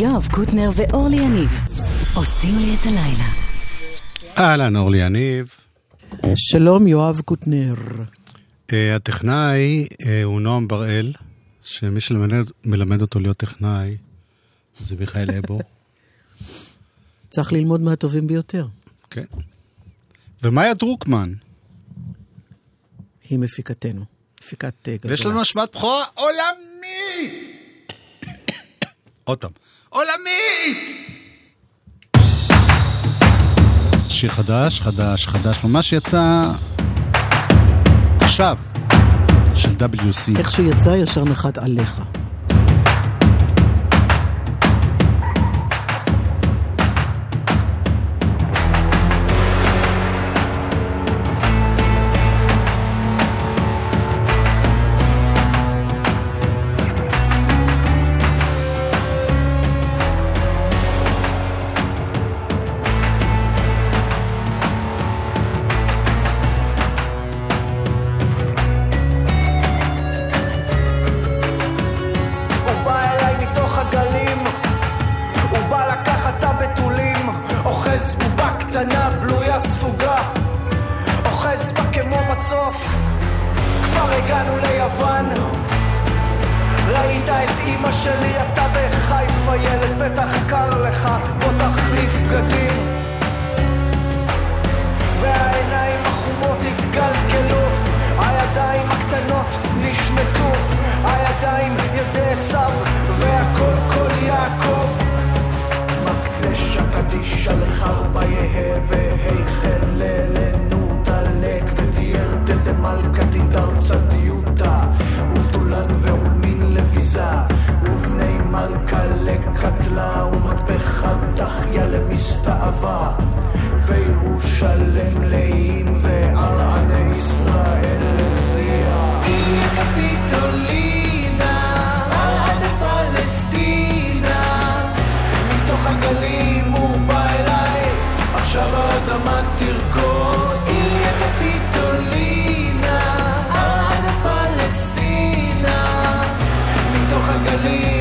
יואב קוטנר ואורלי יניב עושים לי את הלילה. אהלן, אורלי יניב. שלום, יואב קוטנר. Uh, הטכנאי uh, הוא נועם בראל, שמי שמלמד אותו להיות טכנאי זה מיכאל אבו. צריך ללמוד מהטובים ביותר. כן. ומאיה דרוקמן. היא מפיקתנו. מפיקת גלגלצ. ויש לנו השוואת בכורה עולמית! עוד פעם. עולמית! שיר חדש, חדש, חדש, ממש יצא עכשיו, של WC. איך שהוא יצא, ישר נחת עליך. תדרצה דיוטה ובתולן ועולמין לביזה ובני מלכה לקטלה ומטבחה דחיה למסתאבה. וירושלם לאים וערעני ישראל אליי, עכשיו האדמה תרקוד. מתוך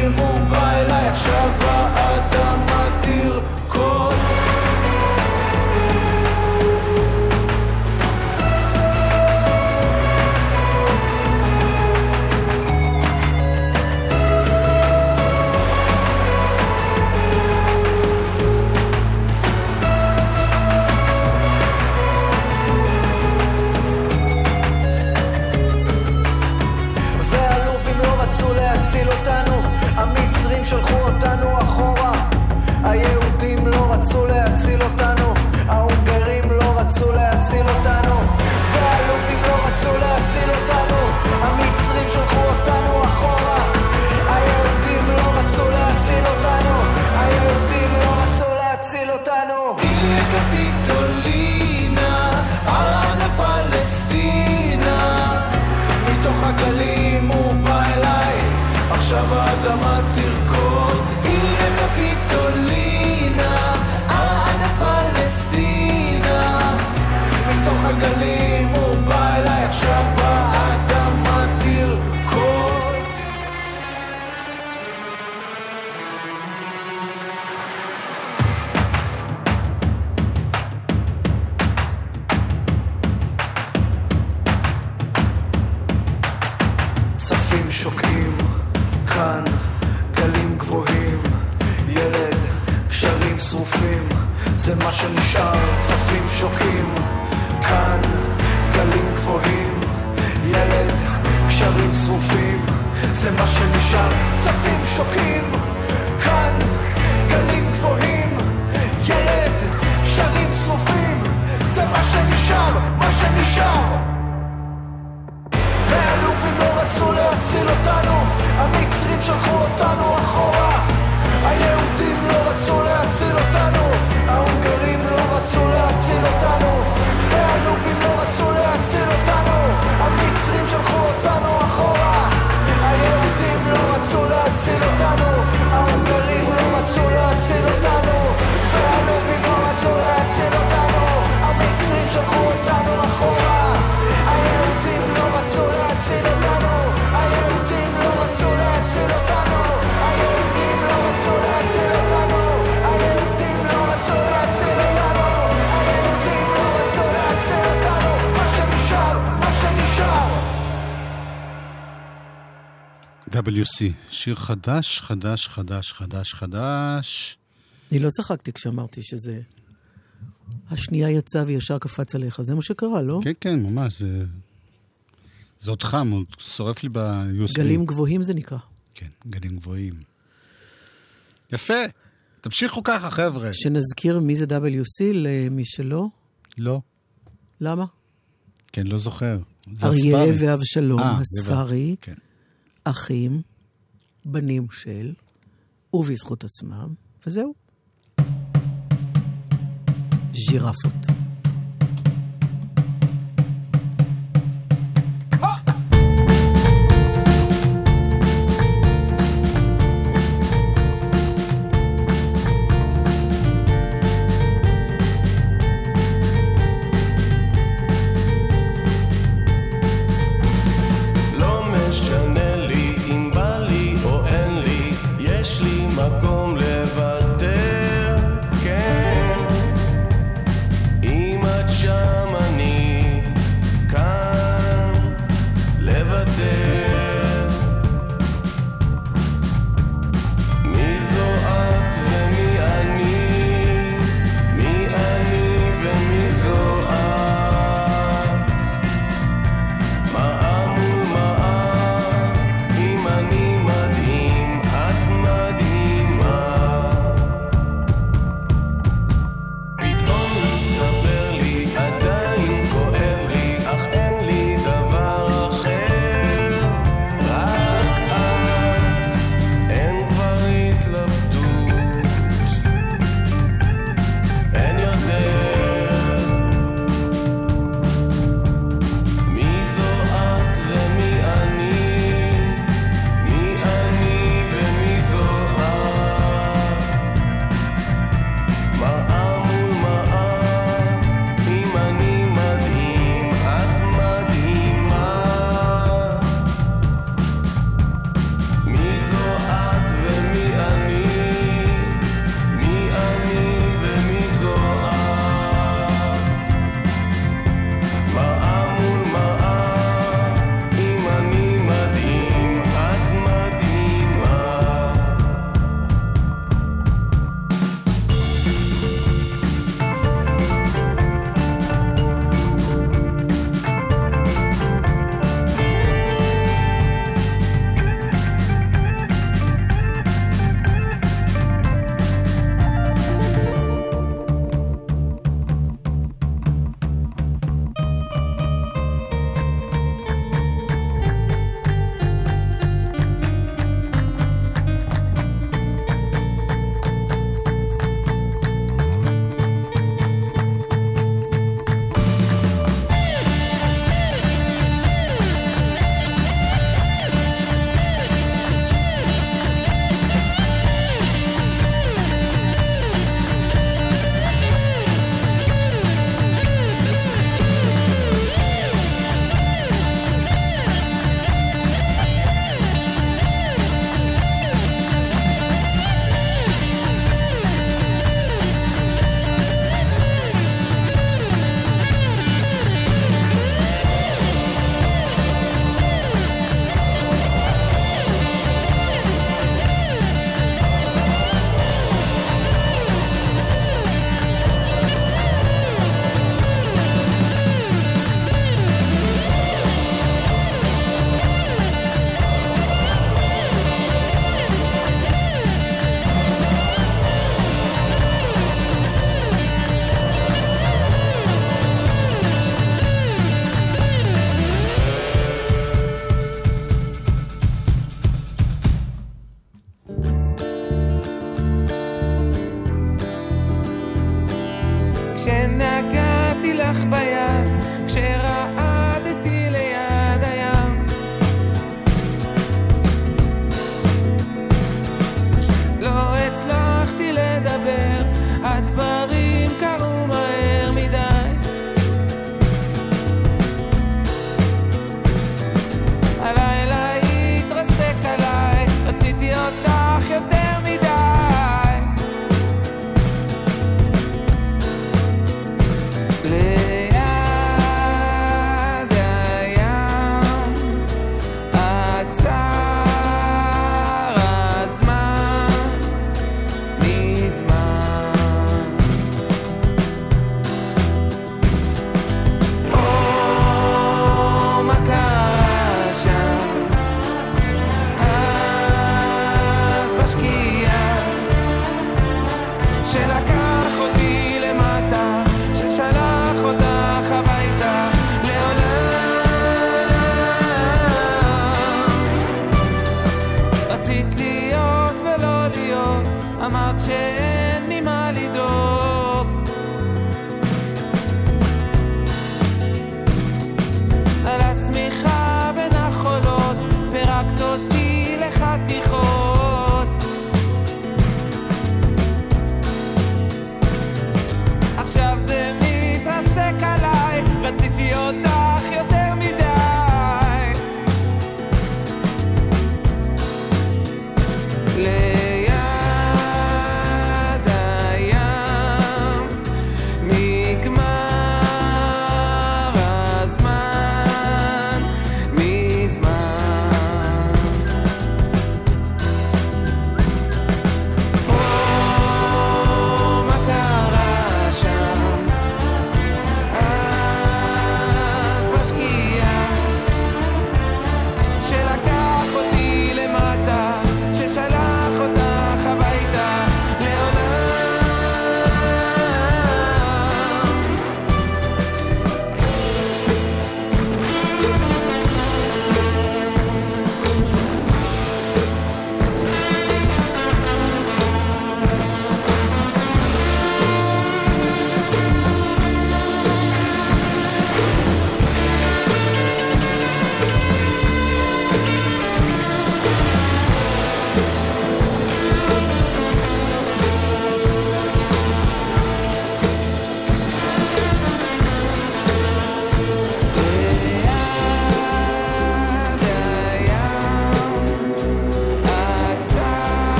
להציל אותנו. והלובים לא רצו להציל אותנו, המצרים שלחו אותנו אחורה. היהודים לא רצו להציל אותנו, היהודים לא רצו להציל אותנו. איליה קפיטולינה, WC, שיר חדש, חדש, חדש, חדש, חדש. אני לא צחקתי כשאמרתי שזה... השנייה יצא וישר קפץ עליך, זה מה שקרה, לא? כן, כן, ממש, זה... זה עוד חם, הוא שורף לי ב-USB. גלים גבוהים זה נקרא. כן, גלים גבוהים. יפה, תמשיכו ככה, חבר'ה. שנזכיר מי זה WC למי שלא? לא, למה? כן, לא זוכר. אריה. ואבשלום, אה, הספרי, כן. אחים, בנים של, ובזכות עצמם, וזהו. ז'ירפות.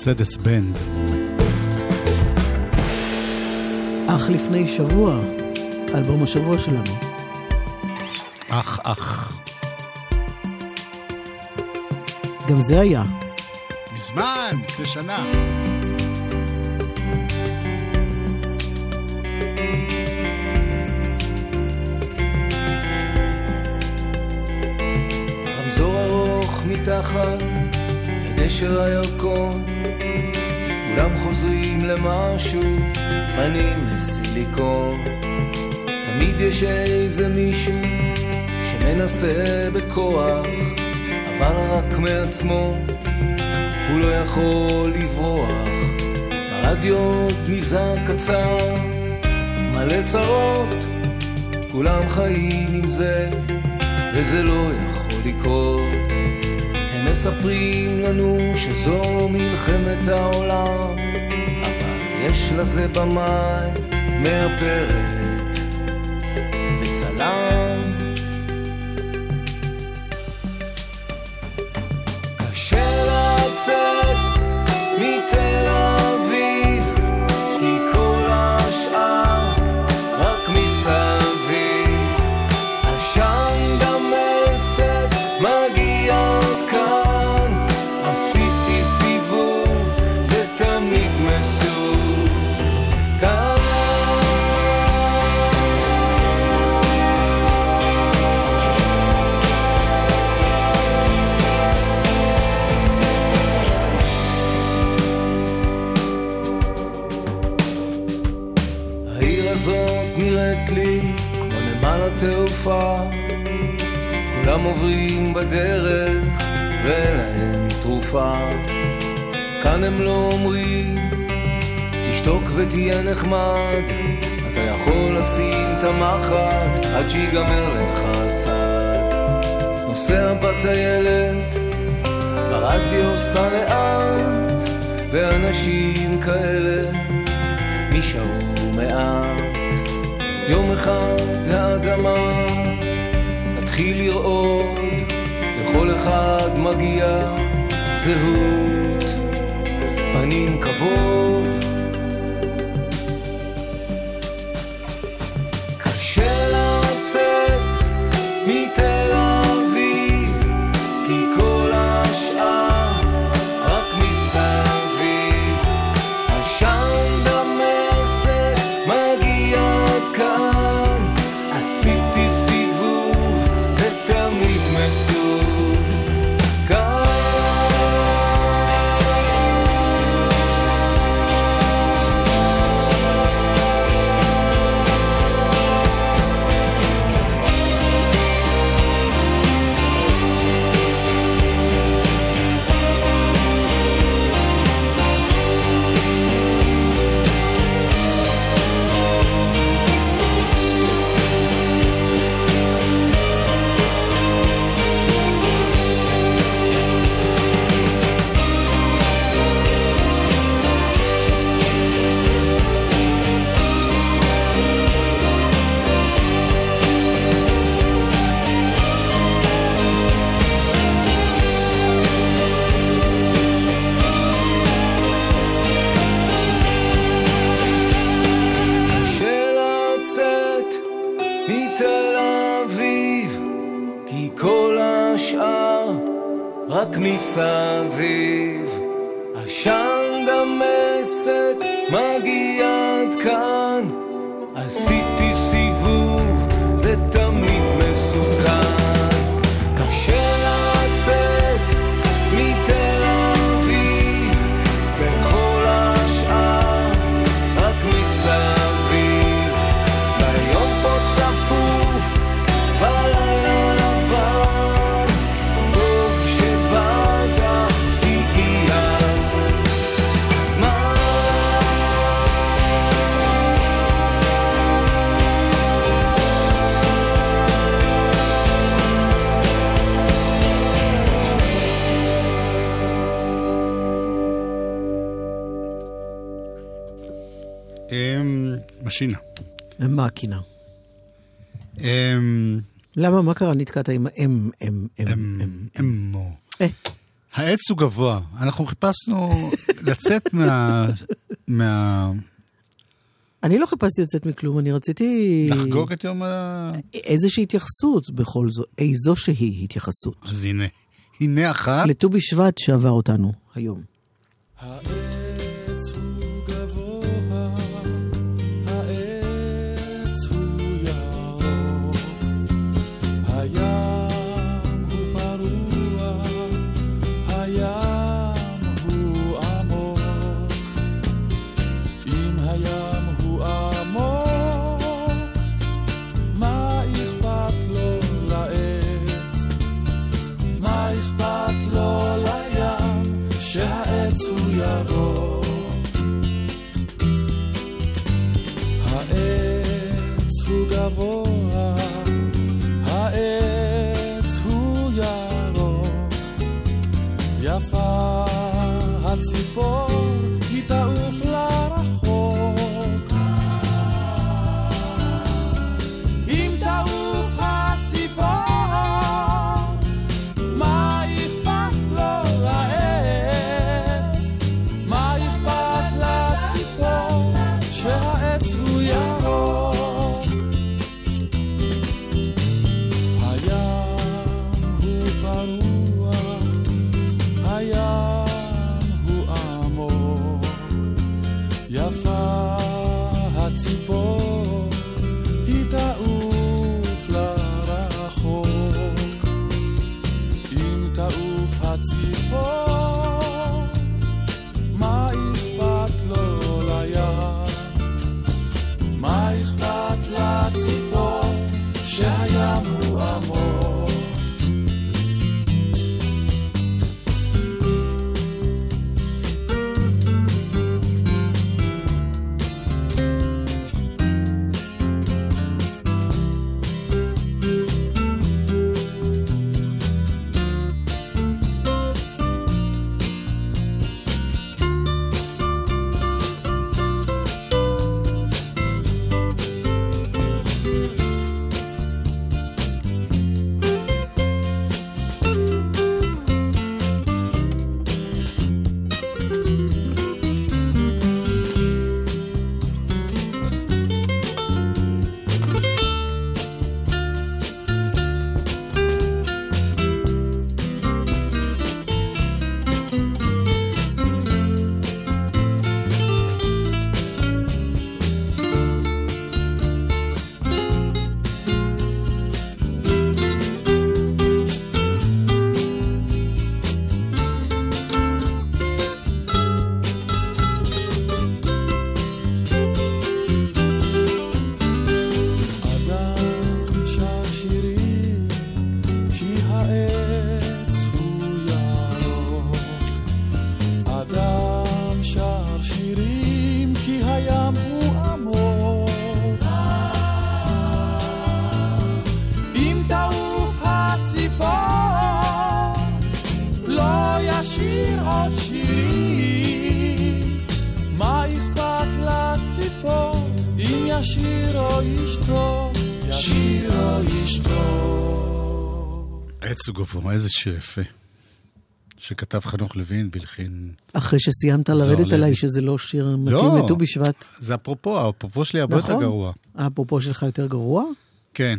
מרסדס בנד. אך לפני שבוע, אלבום השבוע שלנו. אח אח. גם זה היה. מזמן, לפני שנה. רמזור ארוך מתחת לגשר הירקון כולם חוזרים למשהו, פנים לסיליקון תמיד יש איזה מישהו שמנסה בכוח אבל רק מעצמו הוא לא יכול לברוח ברדיו מבזק קצר מלא צרות כולם חיים עם זה וזה לא יכול לקרות. מספרים לנו שזו מלחמת העולם, אבל יש לזה במאי מאפרת עוברים בדרך ואין להם תרופה. כאן הם לא אומרים, תשתוק ותהיה נחמד, אתה יכול לשים את המחט עד שיגמר לך הצד. נוסע בטיילת, ברדיו סע לאט, ואנשים כאלה נשארו מעט. יום אחד האדמה התחיל לרעוד, לכל אחד מגיע זהות, פנים כבוד. למה? מה קרה? נתקעת עם האם, אם, אם, אם. אם, אם, אה. העץ הוא גבוה. אנחנו חיפשנו לצאת מה... מה... אני לא חיפשתי לצאת מכלום, אני רציתי... לחגוג את יום ה... איזושהי התייחסות בכל זאת, איזושהי התייחסות. אז הנה, הנה אחת. לט"ו בשבט שעבר אותנו היום. האם before. עץ וגובו, איזה שיר יפה. שכתב חנוך לוין והלחין... אחרי שסיימת לרדת. עליי שזה לא שיר מתאים לא. לט"ו בשבט. זה אפרופו, האפרופו שלי הרבה יותר נכון? גרוע. האפרופו שלך יותר גרוע? כן.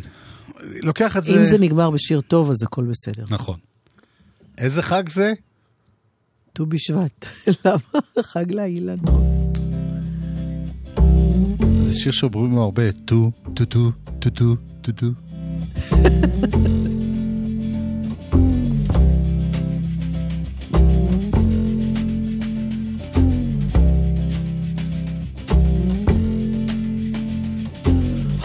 לוקח את זה... אם זה נגמר בשיר טוב, אז הכל בסדר. נכון. איזה חג זה? ט"ו בשבט. למה? חג לאילנות. זה שיר שאומרים לו הרבה, טו, טו, טו, טו, טו, טו, טו.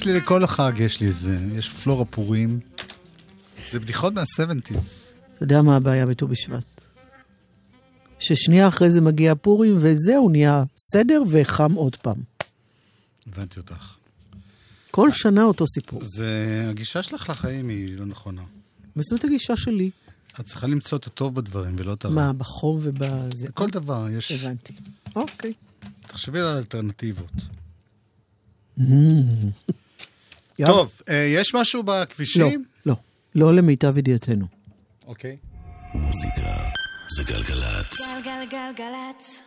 יש לי לכל החג, יש לי איזה, יש פלורה פורים. זה בדיחות מה-70's. אתה יודע מה הבעיה בט"ו בשבט? ששנייה אחרי זה מגיע פורים, וזהו, נהיה סדר וחם עוד פעם. הבנתי אותך. כל שנה אותו סיפור. זה, הגישה שלך לחיים היא לא נכונה. וזאת הגישה שלי. את צריכה למצוא את הטוב בדברים ולא את הרע. מה, בחום ובזה? בכל דבר יש... הבנתי. אוקיי. תחשבי על האלטרנטיבות. יואב? טוב, אה, יש משהו לא, בכבישים? לא. לא למיטב ידיעתנו. אוקיי. מוזיקה זה גלגלצ. גלגלגלגלצ.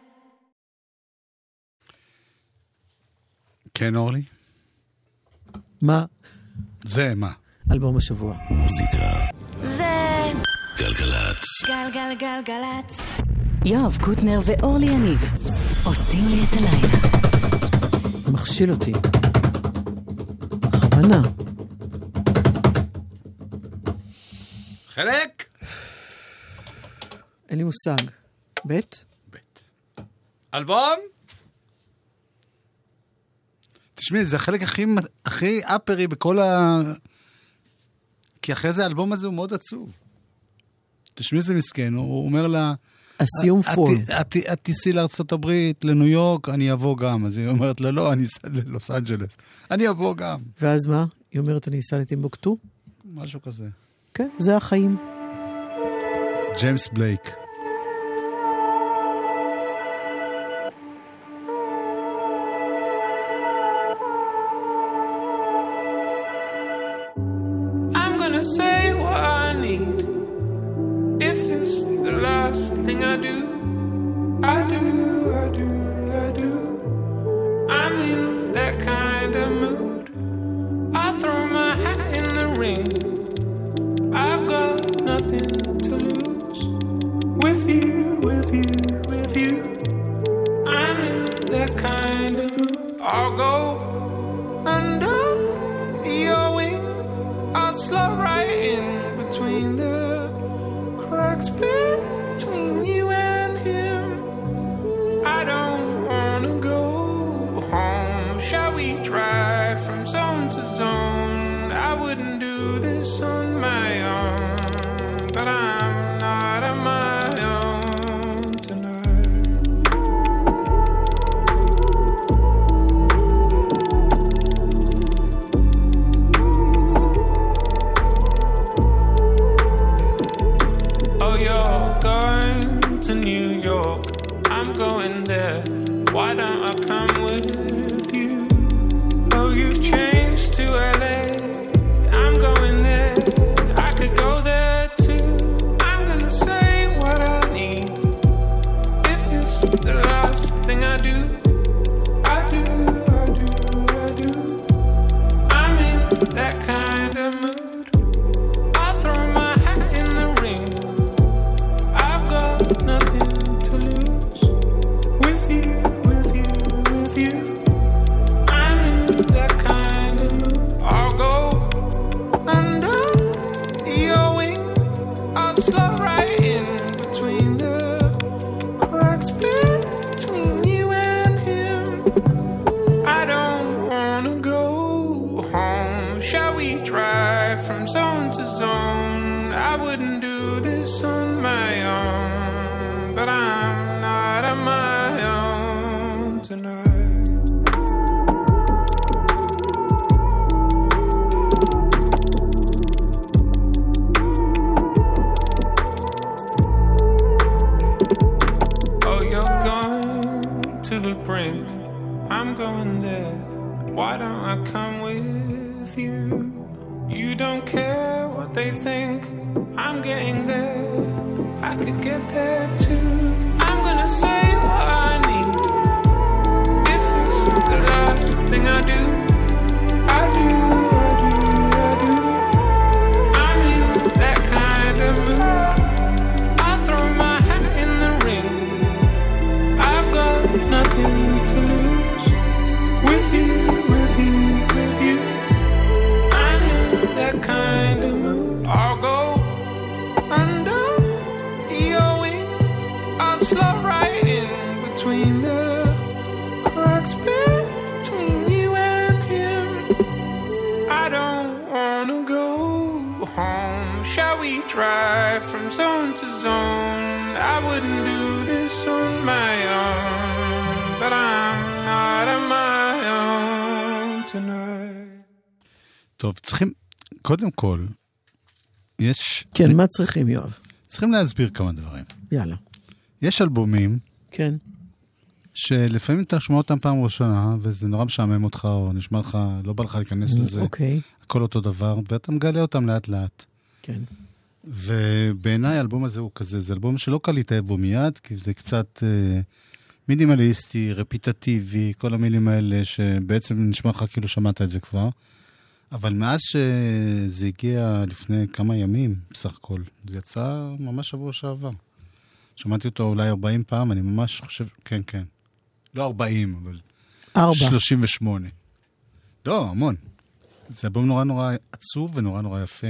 כן, אורלי? מה? זה מה? אלבום השבוע. מוזיקה זה גלגלצ. גלגלגלגלצ. יואב קוטנר ואורלי יניב עושים לי את הלילה. מכשיל אותי. בכוונה. חלק? אין לי מושג. בית? אלבום? תשמעי, זה החלק הכי, הכי אפרי בכל ה... כי אחרי זה האלבום הזה הוא מאוד עצוב. תשמעי איזה מסכן, הוא אומר לה... Assume Form. את- תיסעי לארצות הברית, לניו יורק, אני אבוא גם. אז היא אומרת לה, לא, אני אסע ללוס אנג'לס. אני אבוא גם. ואז מה? היא אומרת, אני אסע לטימבוקטו? משהו כזה. כן, זה החיים. ג'יימס בלייק. I'm gonna say I do, I do, I do, I do. I'm in that kind of mood. I throw my hat in the ring. I've got nothing to lose. With you, with you, with you. I'm in that kind of mood. I'll go under your wing. I'll slide right in between the cracks Shall we drive from zone to zone? I wouldn't do this on my own, but I'm You don't care what they think. I'm getting there. I could get there zone to zone? I wouldn't do this on my own, but I'm not on my own tonight. טוב, צריכים, קודם כל, יש, כן, מה צריכים, יואב? צריכים להסביר כמה דברים. יאללה. יש אלבומים כן. שלפעמים אתה שומע אותם פעם ראשונה, וזה נורא משעמם אותך, או נשמע לך, לא בא לך להיכנס לזה, אוקיי, הכל אותו דבר, ואתה מגלה אותם לאט לאט. כן. ובעיניי האלבום הזה הוא כזה, זה אלבום שלא קל להתאהב בו מיד, כי זה קצת אה, מינימליסטי, רפיטטיבי, כל המילים האלה שבעצם נשמע לך כאילו שמעת את זה כבר. אבל מאז שזה הגיע לפני כמה ימים, בסך הכל, זה יצא ממש שבוע שעבר. שמעתי אותו אולי 40 פעם, אני ממש חושב, כן, כן. לא 40, אבל ארבע. 38. לא, המון. זה אלבום נורא נורא עצוב ונורא נורא יפה.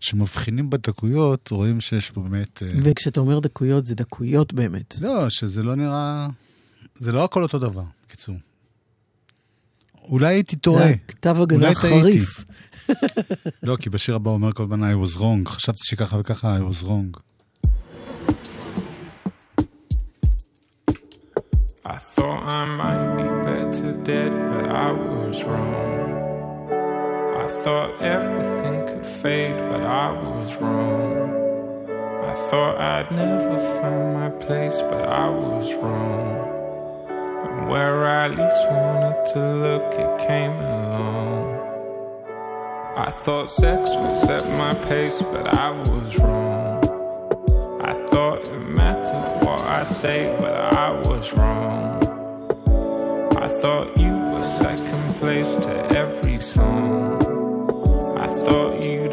וכשמבחינים בדקויות, רואים שיש פה באמת... אה, וכשאתה אומר דקויות, זה דקויות באמת. לא, שזה לא נראה... זה לא הכל אותו דבר, בקיצור. אולי הייתי טועה. זה כתב הגנה. חריף. לא, כי בשיר הבא הוא אומר כל הזמן I was wrong. חשבתי שככה וככה I was wrong. I thought I might be better dead, but I was wrong. I thought everything could fade, but I was wrong. I thought I'd never find my place, but I was wrong. And where I least wanted to look, it came along. I thought sex was at my pace, but I was wrong. I thought it mattered what I say, but I was wrong. I thought you were second place to every song thought you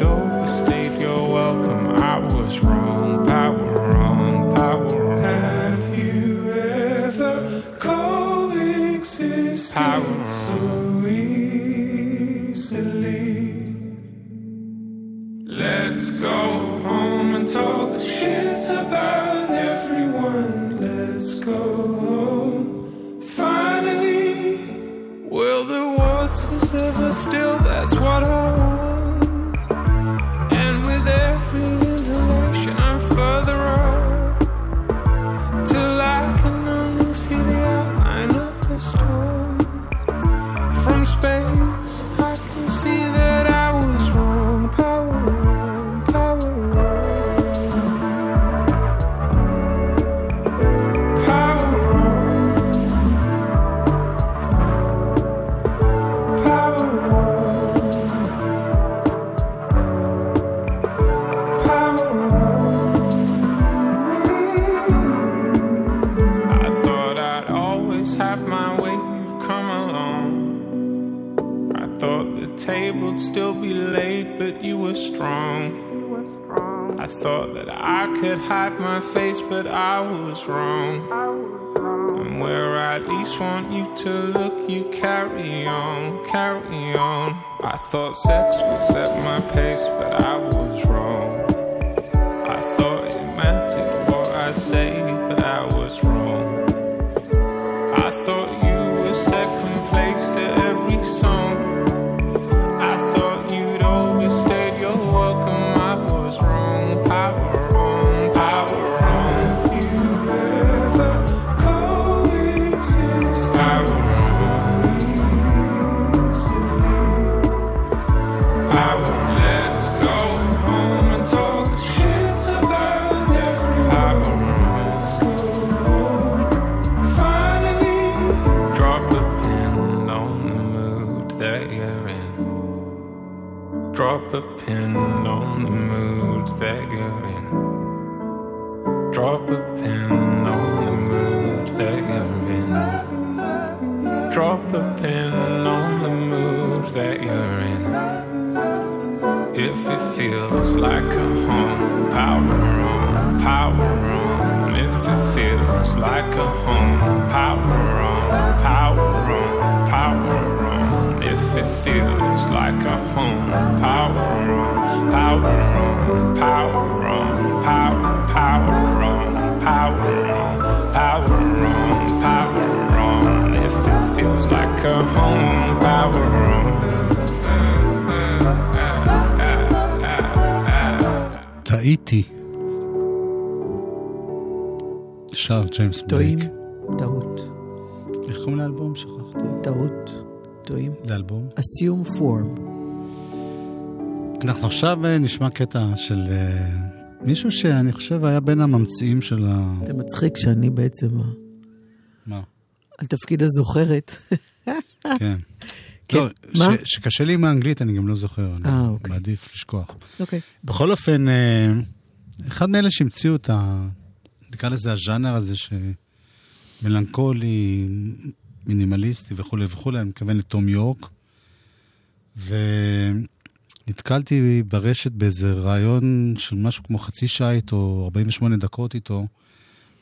home, power on, power on, power on, power, power on, power on, power on, power on. If it feels like a home, power on. טעיתי. שר ג'יימס טועים, בלייק. טעות, איך קוראים לאלבום? שכחתי. טעות, טועים. לאלבום? assume form. אנחנו עכשיו אה, נשמע קטע של אה, מישהו שאני חושב היה בין הממציאים של ה... זה מצחיק שאני בעצם מה? על תפקיד הזוכרת. כן. כן, לא, מה? ש- שקשה לי עם האנגלית, אני גם לא זוכר. אני אה, אוקיי. מעדיף לשכוח. אוקיי. בכל אופן, אה, אחד מאלה שהמציאו את ה... נקרא לזה הז'אנר הזה שמלנכולי, מינימליסטי וכולי וכולי, אני מתכוון לתום יורק. ונתקלתי ברשת באיזה ראיון של משהו כמו חצי שעה איתו, 48 דקות איתו,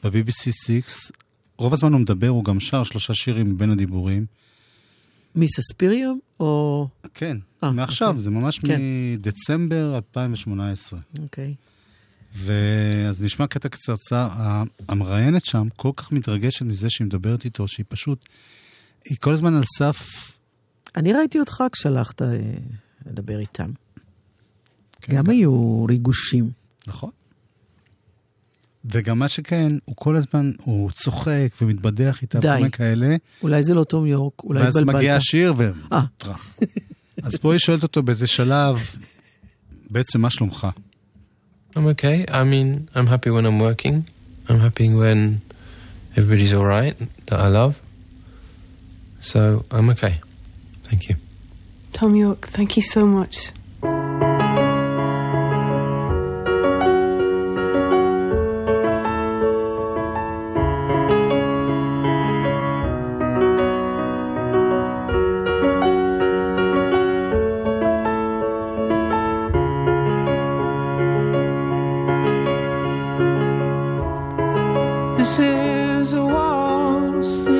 ב-BBC 6. רוב הזמן הוא מדבר, הוא גם שר שלושה שירים בין הדיבורים. מסספיריום או... כן, אה, מעכשיו, אוקיי. זה ממש כן. מדצמבר 2018. אוקיי. ואז נשמע קטע קצרצר, המראיינת שם כל כך מתרגשת מזה שהיא מדברת איתו, שהיא פשוט, היא כל הזמן על סף, אני ראיתי אותך כשהלכת אה, לדבר איתם. כן, גם היו ריגושים. נכון? וגם מה שכן, הוא כל הזמן, הוא צוחק ומתבדח איתה, די. וכל כאלה, אולי זה לא תום יורק, אולי ואז התבלבלת. מגיע השיר ו... אה. טראח. אז פה היא שואלת אותו באיזה שלב, בעצם מה שלומך? I'm okay. I mean, I'm happy when I'm working. I'm happy when everybody's all right that I love. So I'm okay. Thank you. Tom York, thank you so much. This is a waltz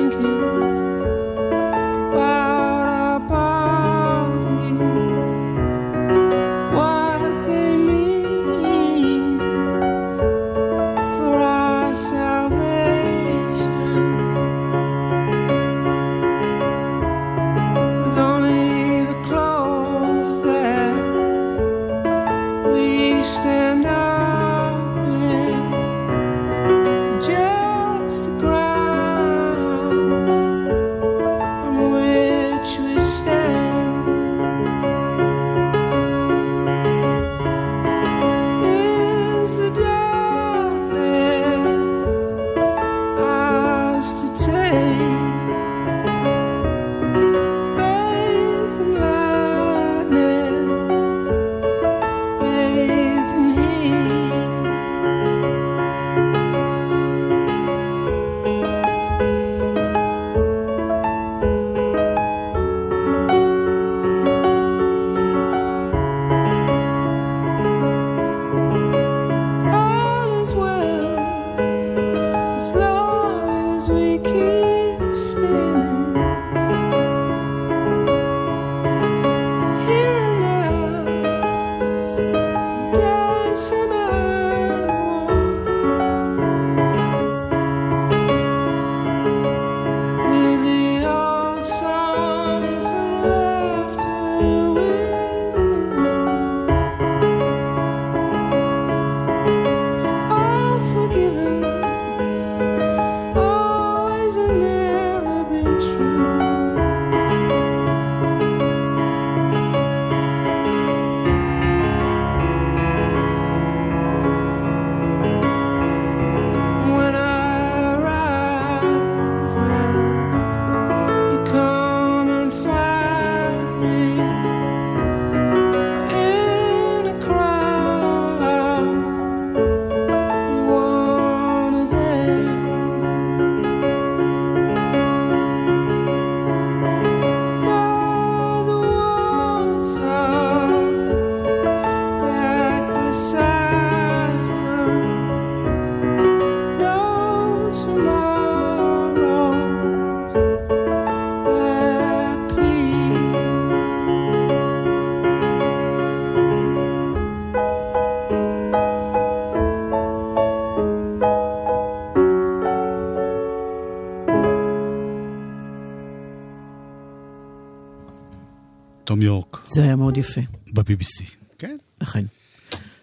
זה היה מאוד יפה, ב-BBC. כן. אכן.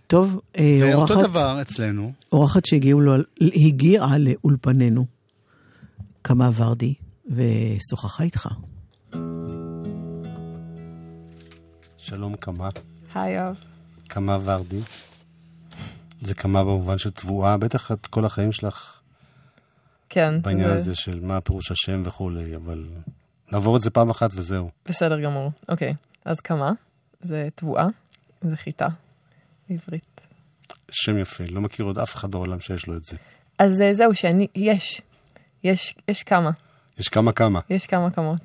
טוב, אה, ואותו אורחת, דבר אצלנו, אורחת שהגיעו לו, הגיעה לאולפנינו, קמה ורדי, ושוחחה איתך. שלום קמה, Hi, Ov. קמה ורדי. זה כמה במובן של תבואה, בטח את כל החיים שלך כן. בעניין זה- הזה של מה פירוש השם וכולי, אבל נעבור את זה פעם אחת וזהו. בסדר גמור. אוקיי, אז כמה? זה תבואה, זה חיטה, בעברית. שם יפה, לא מכיר עוד אף אחד בעולם שיש לו את זה. אז אה, זהו, שאני, יש. יש, יש כמה. יש כמה כמה. יש כמה כמות.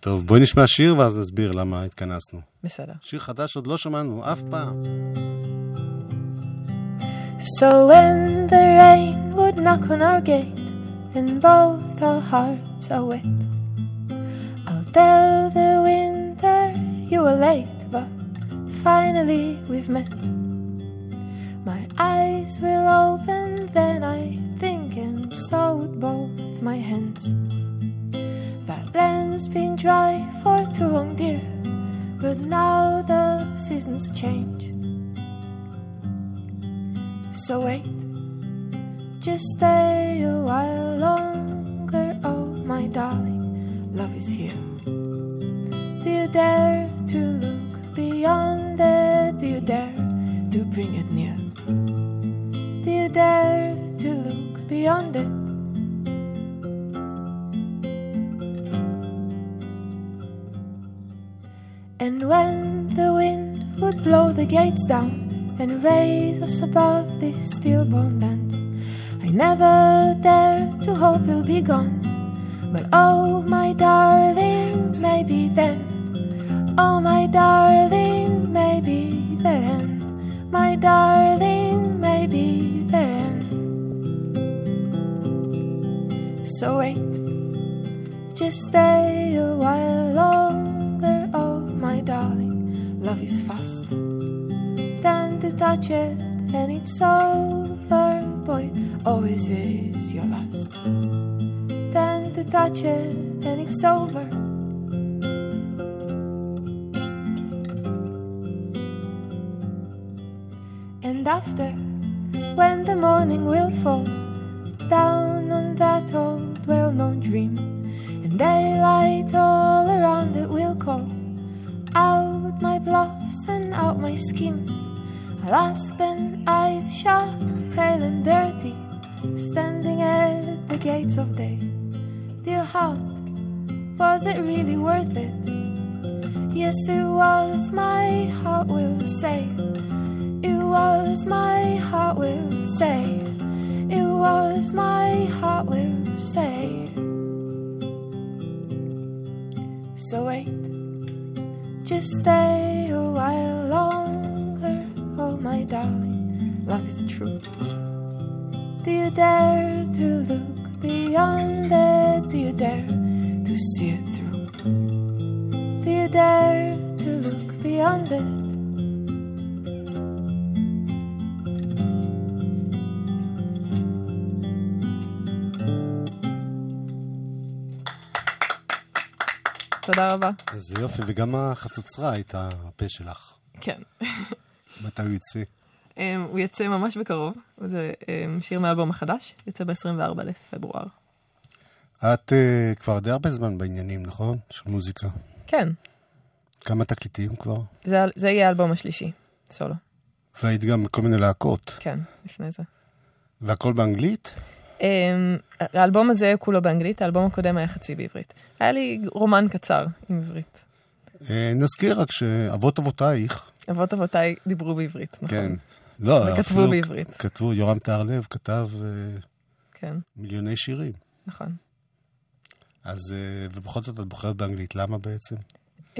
טוב, בואי נשמע שיר ואז נסביר למה התכנסנו. בסדר. שיר חדש עוד לא שמענו אף פעם. So when the rain would knock on our gate and both our hearts are wet, I'll tell the you were late, but finally we've met. My eyes will open, then I think, and so would both my hands. That land's been dry for too long, dear, but now the seasons change. So wait, just stay a while longer. Oh, my darling, love is here. Do you dare to look beyond it? Do you dare to bring it near? Do you dare to look beyond it? And when the wind would blow the gates down and raise us above this stillborn land, I never dare to hope we'll be gone. But oh, my darling, maybe then. Oh, my darling, maybe then. My darling, maybe then. So wait, just stay a while longer. Oh, my darling, love is fast. Then to touch it, and it's over. Boy, always is your last. Then to touch it, and it's over. And after, when the morning will fall down on that old well known dream, and daylight all around it will call out my bluffs and out my schemes. I'll ask then, eyes shut, pale and dirty, standing at the gates of day. Dear heart, was it really worth it? Yes, it was, my heart will say. It was, my heart will say. It was, my heart will say. So wait, just stay a while longer. Oh, my darling, love is true. Do you dare to look beyond it? Do you dare to see it through? Do you dare to look beyond it? תודה רבה. איזה יופי, וגם החצוצרה הייתה הפה שלך. כן. מתי הוא יצא? אמ, הוא יצא ממש בקרוב, זה אמ, שיר מהאלבום החדש, יצא ב-24 לפברואר. את uh, כבר די הרבה זמן בעניינים, נכון? של מוזיקה. כן, כמה תקליטים כבר? זה, זה יהיה האלבום השלישי, סולו. והיית גם בכל מיני להקות. כן, לפני זה. והכל באנגלית? אמ, האלבום הזה כולו באנגלית, האלבום הקודם היה חצי בעברית. היה לי רומן קצר עם עברית. Uh, נזכיר רק שאבות אבותייך, אבות אבותיי דיברו בעברית, נכון? כן. לא, וכתבו בעברית. כתבו, יורם טהרלב כתב uh, כן, מיליוני שירים. נכון. אז, uh, ובכל זאת את בוחרת באנגלית, למה בעצם? Um,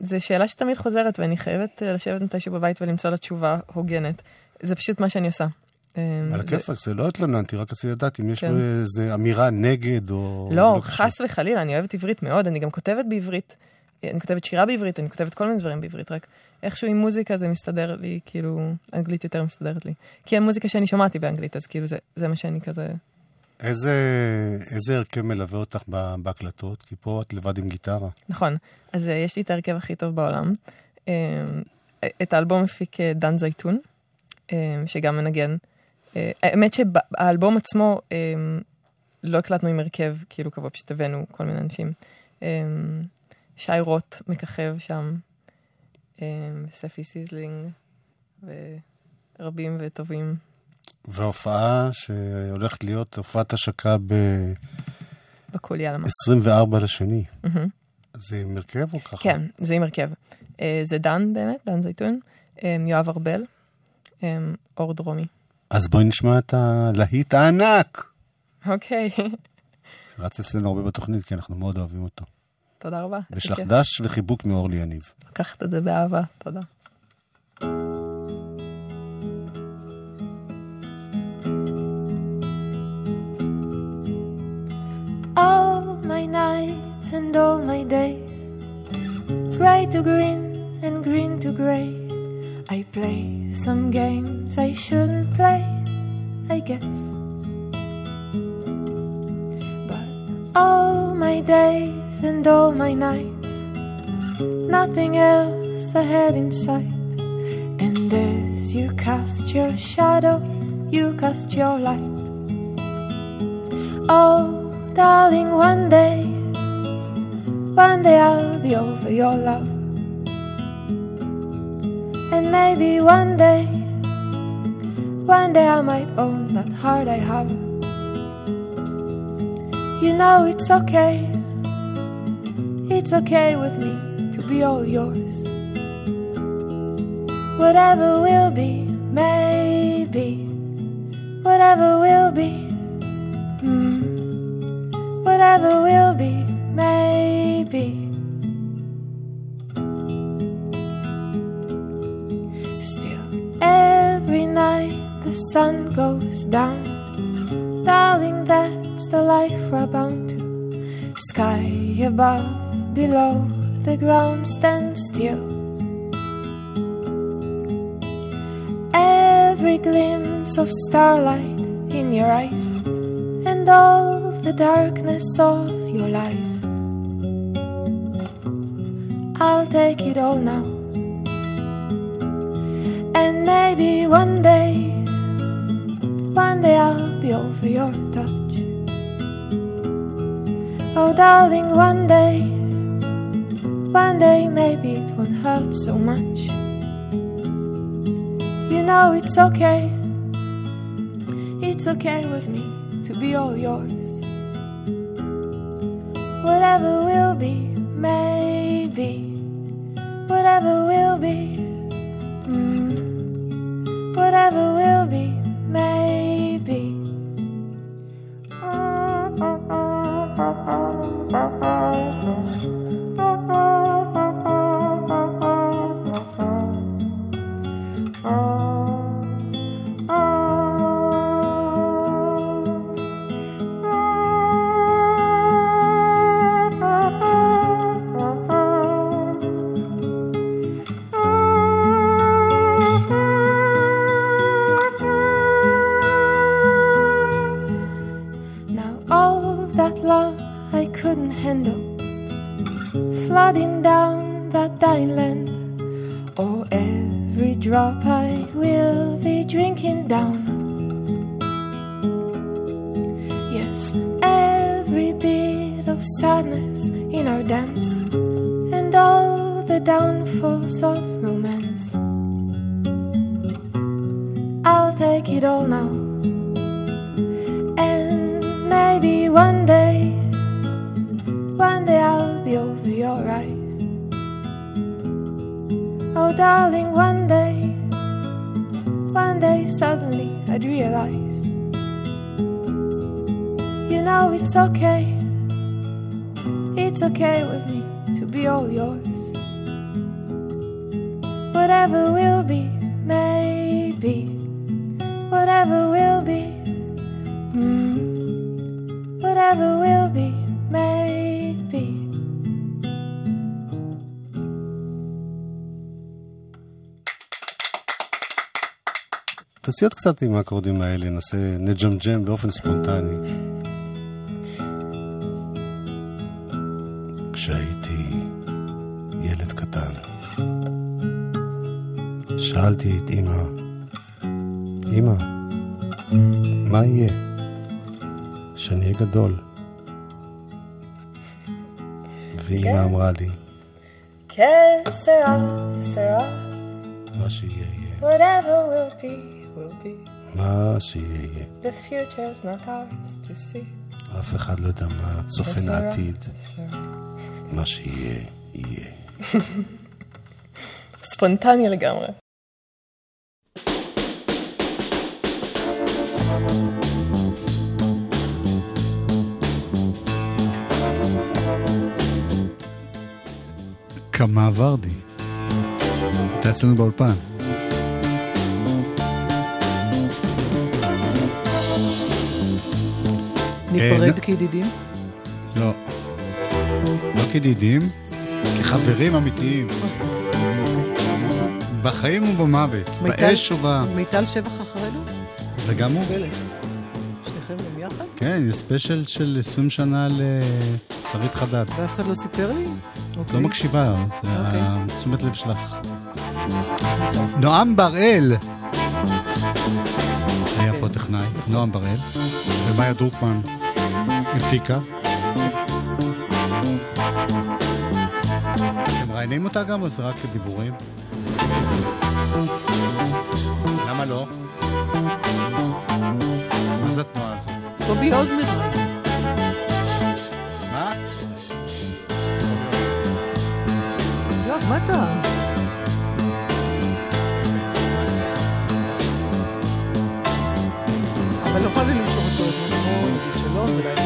זו שאלה שתמיד חוזרת, ואני חייבת אה, לשבת מתישהו בבית ולמצוא לה תשובה הוגנת. זה פשוט מה שאני עושה. Um, על הכיפאק, זה לא התלוננתי, רק רציתי לדעת אם יש כן. בו איזה אמירה נגד או... לא, קשור. חס וחלילה, אני אוהבת עברית מאוד, אני גם כותבת בעברית. אני כותבת שירה בעברית, אני כותבת כל מיני דברים בעברית, רק איכשהו עם מוזיקה זה מסתדר לי, כאילו, אנגלית יותר מסתדרת לי. כי המוזיקה שאני שומעת היא באנגלית, אז כאילו זה, זה מה שאני כזה... איזה, איזה הרכב מלווה אותך בהקלטות? כי פה את לבד עם גיטרה. נכון, אז uh, יש לי את ההרכב הכי טוב בעולם. Um, את האלבום הפיק uh, דן זייתון, um, שגם מנגן. אה, האמת שבאלבום עצמו אמ, לא הקלטנו עם הרכב כאילו קבוע, פשוט הבאנו כל מיני אנשים. אמ, שי רוט מככב שם, ספי סיזלינג, ו... רבים וטובים. וההופעה שהולכת להיות הופעת השקה בכולי עלמא. ב-24 לשני. מהמם. זה עם הרכב או ככה? כן, זה עם הרכב. אה, זה דן באמת, דן זייתון, אה, יואב ארבל, אה, אור דרומי. אז בואי נשמע את הלהיט הענק, אוקיי, שרץ אצלנו הרבה בתוכנית, כי אנחנו מאוד אוהבים אותו. תודה רבה. איזה לך. דש וחיבוק מאורלי יניב. לקחת את זה באהבה, תודה. all my nights and all my days, gray to green and green to gray. I play some games I shouldn't play, I guess. But all my days and all my nights, nothing else ahead in sight. And as you cast your shadow, you cast your light. Oh, darling, one day, one day I'll be over your love. And maybe one day, one day I might own that heart I have. You know it's okay, it's okay with me to be all yours. Whatever will be, maybe, whatever will be. mm, whatever will be, maybe. Sun goes down. Darling, that's the life we're bound to. Sky above, below, the ground stands still. Every glimpse of starlight in your eyes and all the darkness of your lies. I'll take it all now. And maybe one day, one day I'll be over your touch. Oh, darling, one day, one day maybe it won't hurt so much. You know it's okay, it's okay with me to be all yours. Whatever will be, maybe. Whatever will be, sadness in our dance, and all the downfalls of romance. I'll take it all now. And maybe one day, one day I'll be over your eyes. Oh, darling, one day, one day suddenly I'd realize. You know it's okay, it's okay with me to be all yours. Whatever will be, maybe. Whatever will be, mm, whatever will be, maybe. תעשי עוד קצת עם האקורדים האלה, נעשה, נג'מג'ם באופן ספונטני. שאלתי את אמא, אמא, מה יהיה כשאני אהיה גדול? ואמא אמרה לי, sera, sera, מה שיהיה יהיה. Whatever will be, will be. מה שיהיה. The future's not ours to see. אף אחד לא יודע מה צופן. העתיד. מה שיהיה, יהיה. ספונטני לגמרי. כמה ורדי. אתה אצלנו באולפן. ניפרד כידידים? לא. לא כידידים, כחברים אמיתיים. בחיים ובמוות, באש וב... מיטל שבח אחרינו? וגם הוא. שניכם גם יחד? כן, יש ספיישל של 20 שנה לשרית חדד. ואף אחד לא סיפר לי? את אוקיי. לא מקשיבה, זה אוקיי. תשומת לב שלך. נועם בראל היה פה טכנאי, נועם בראל, ומאיה דרוקמן הפיקה. אתם מראיינים אותה גם או זה רק דיבורים? למה לא? מה זה התנועה הזאת? קובי מראיין. מה? יואב, מה אתה? אבל לא חייבים למשוך את כל הזמן, נגיד שלום טוב.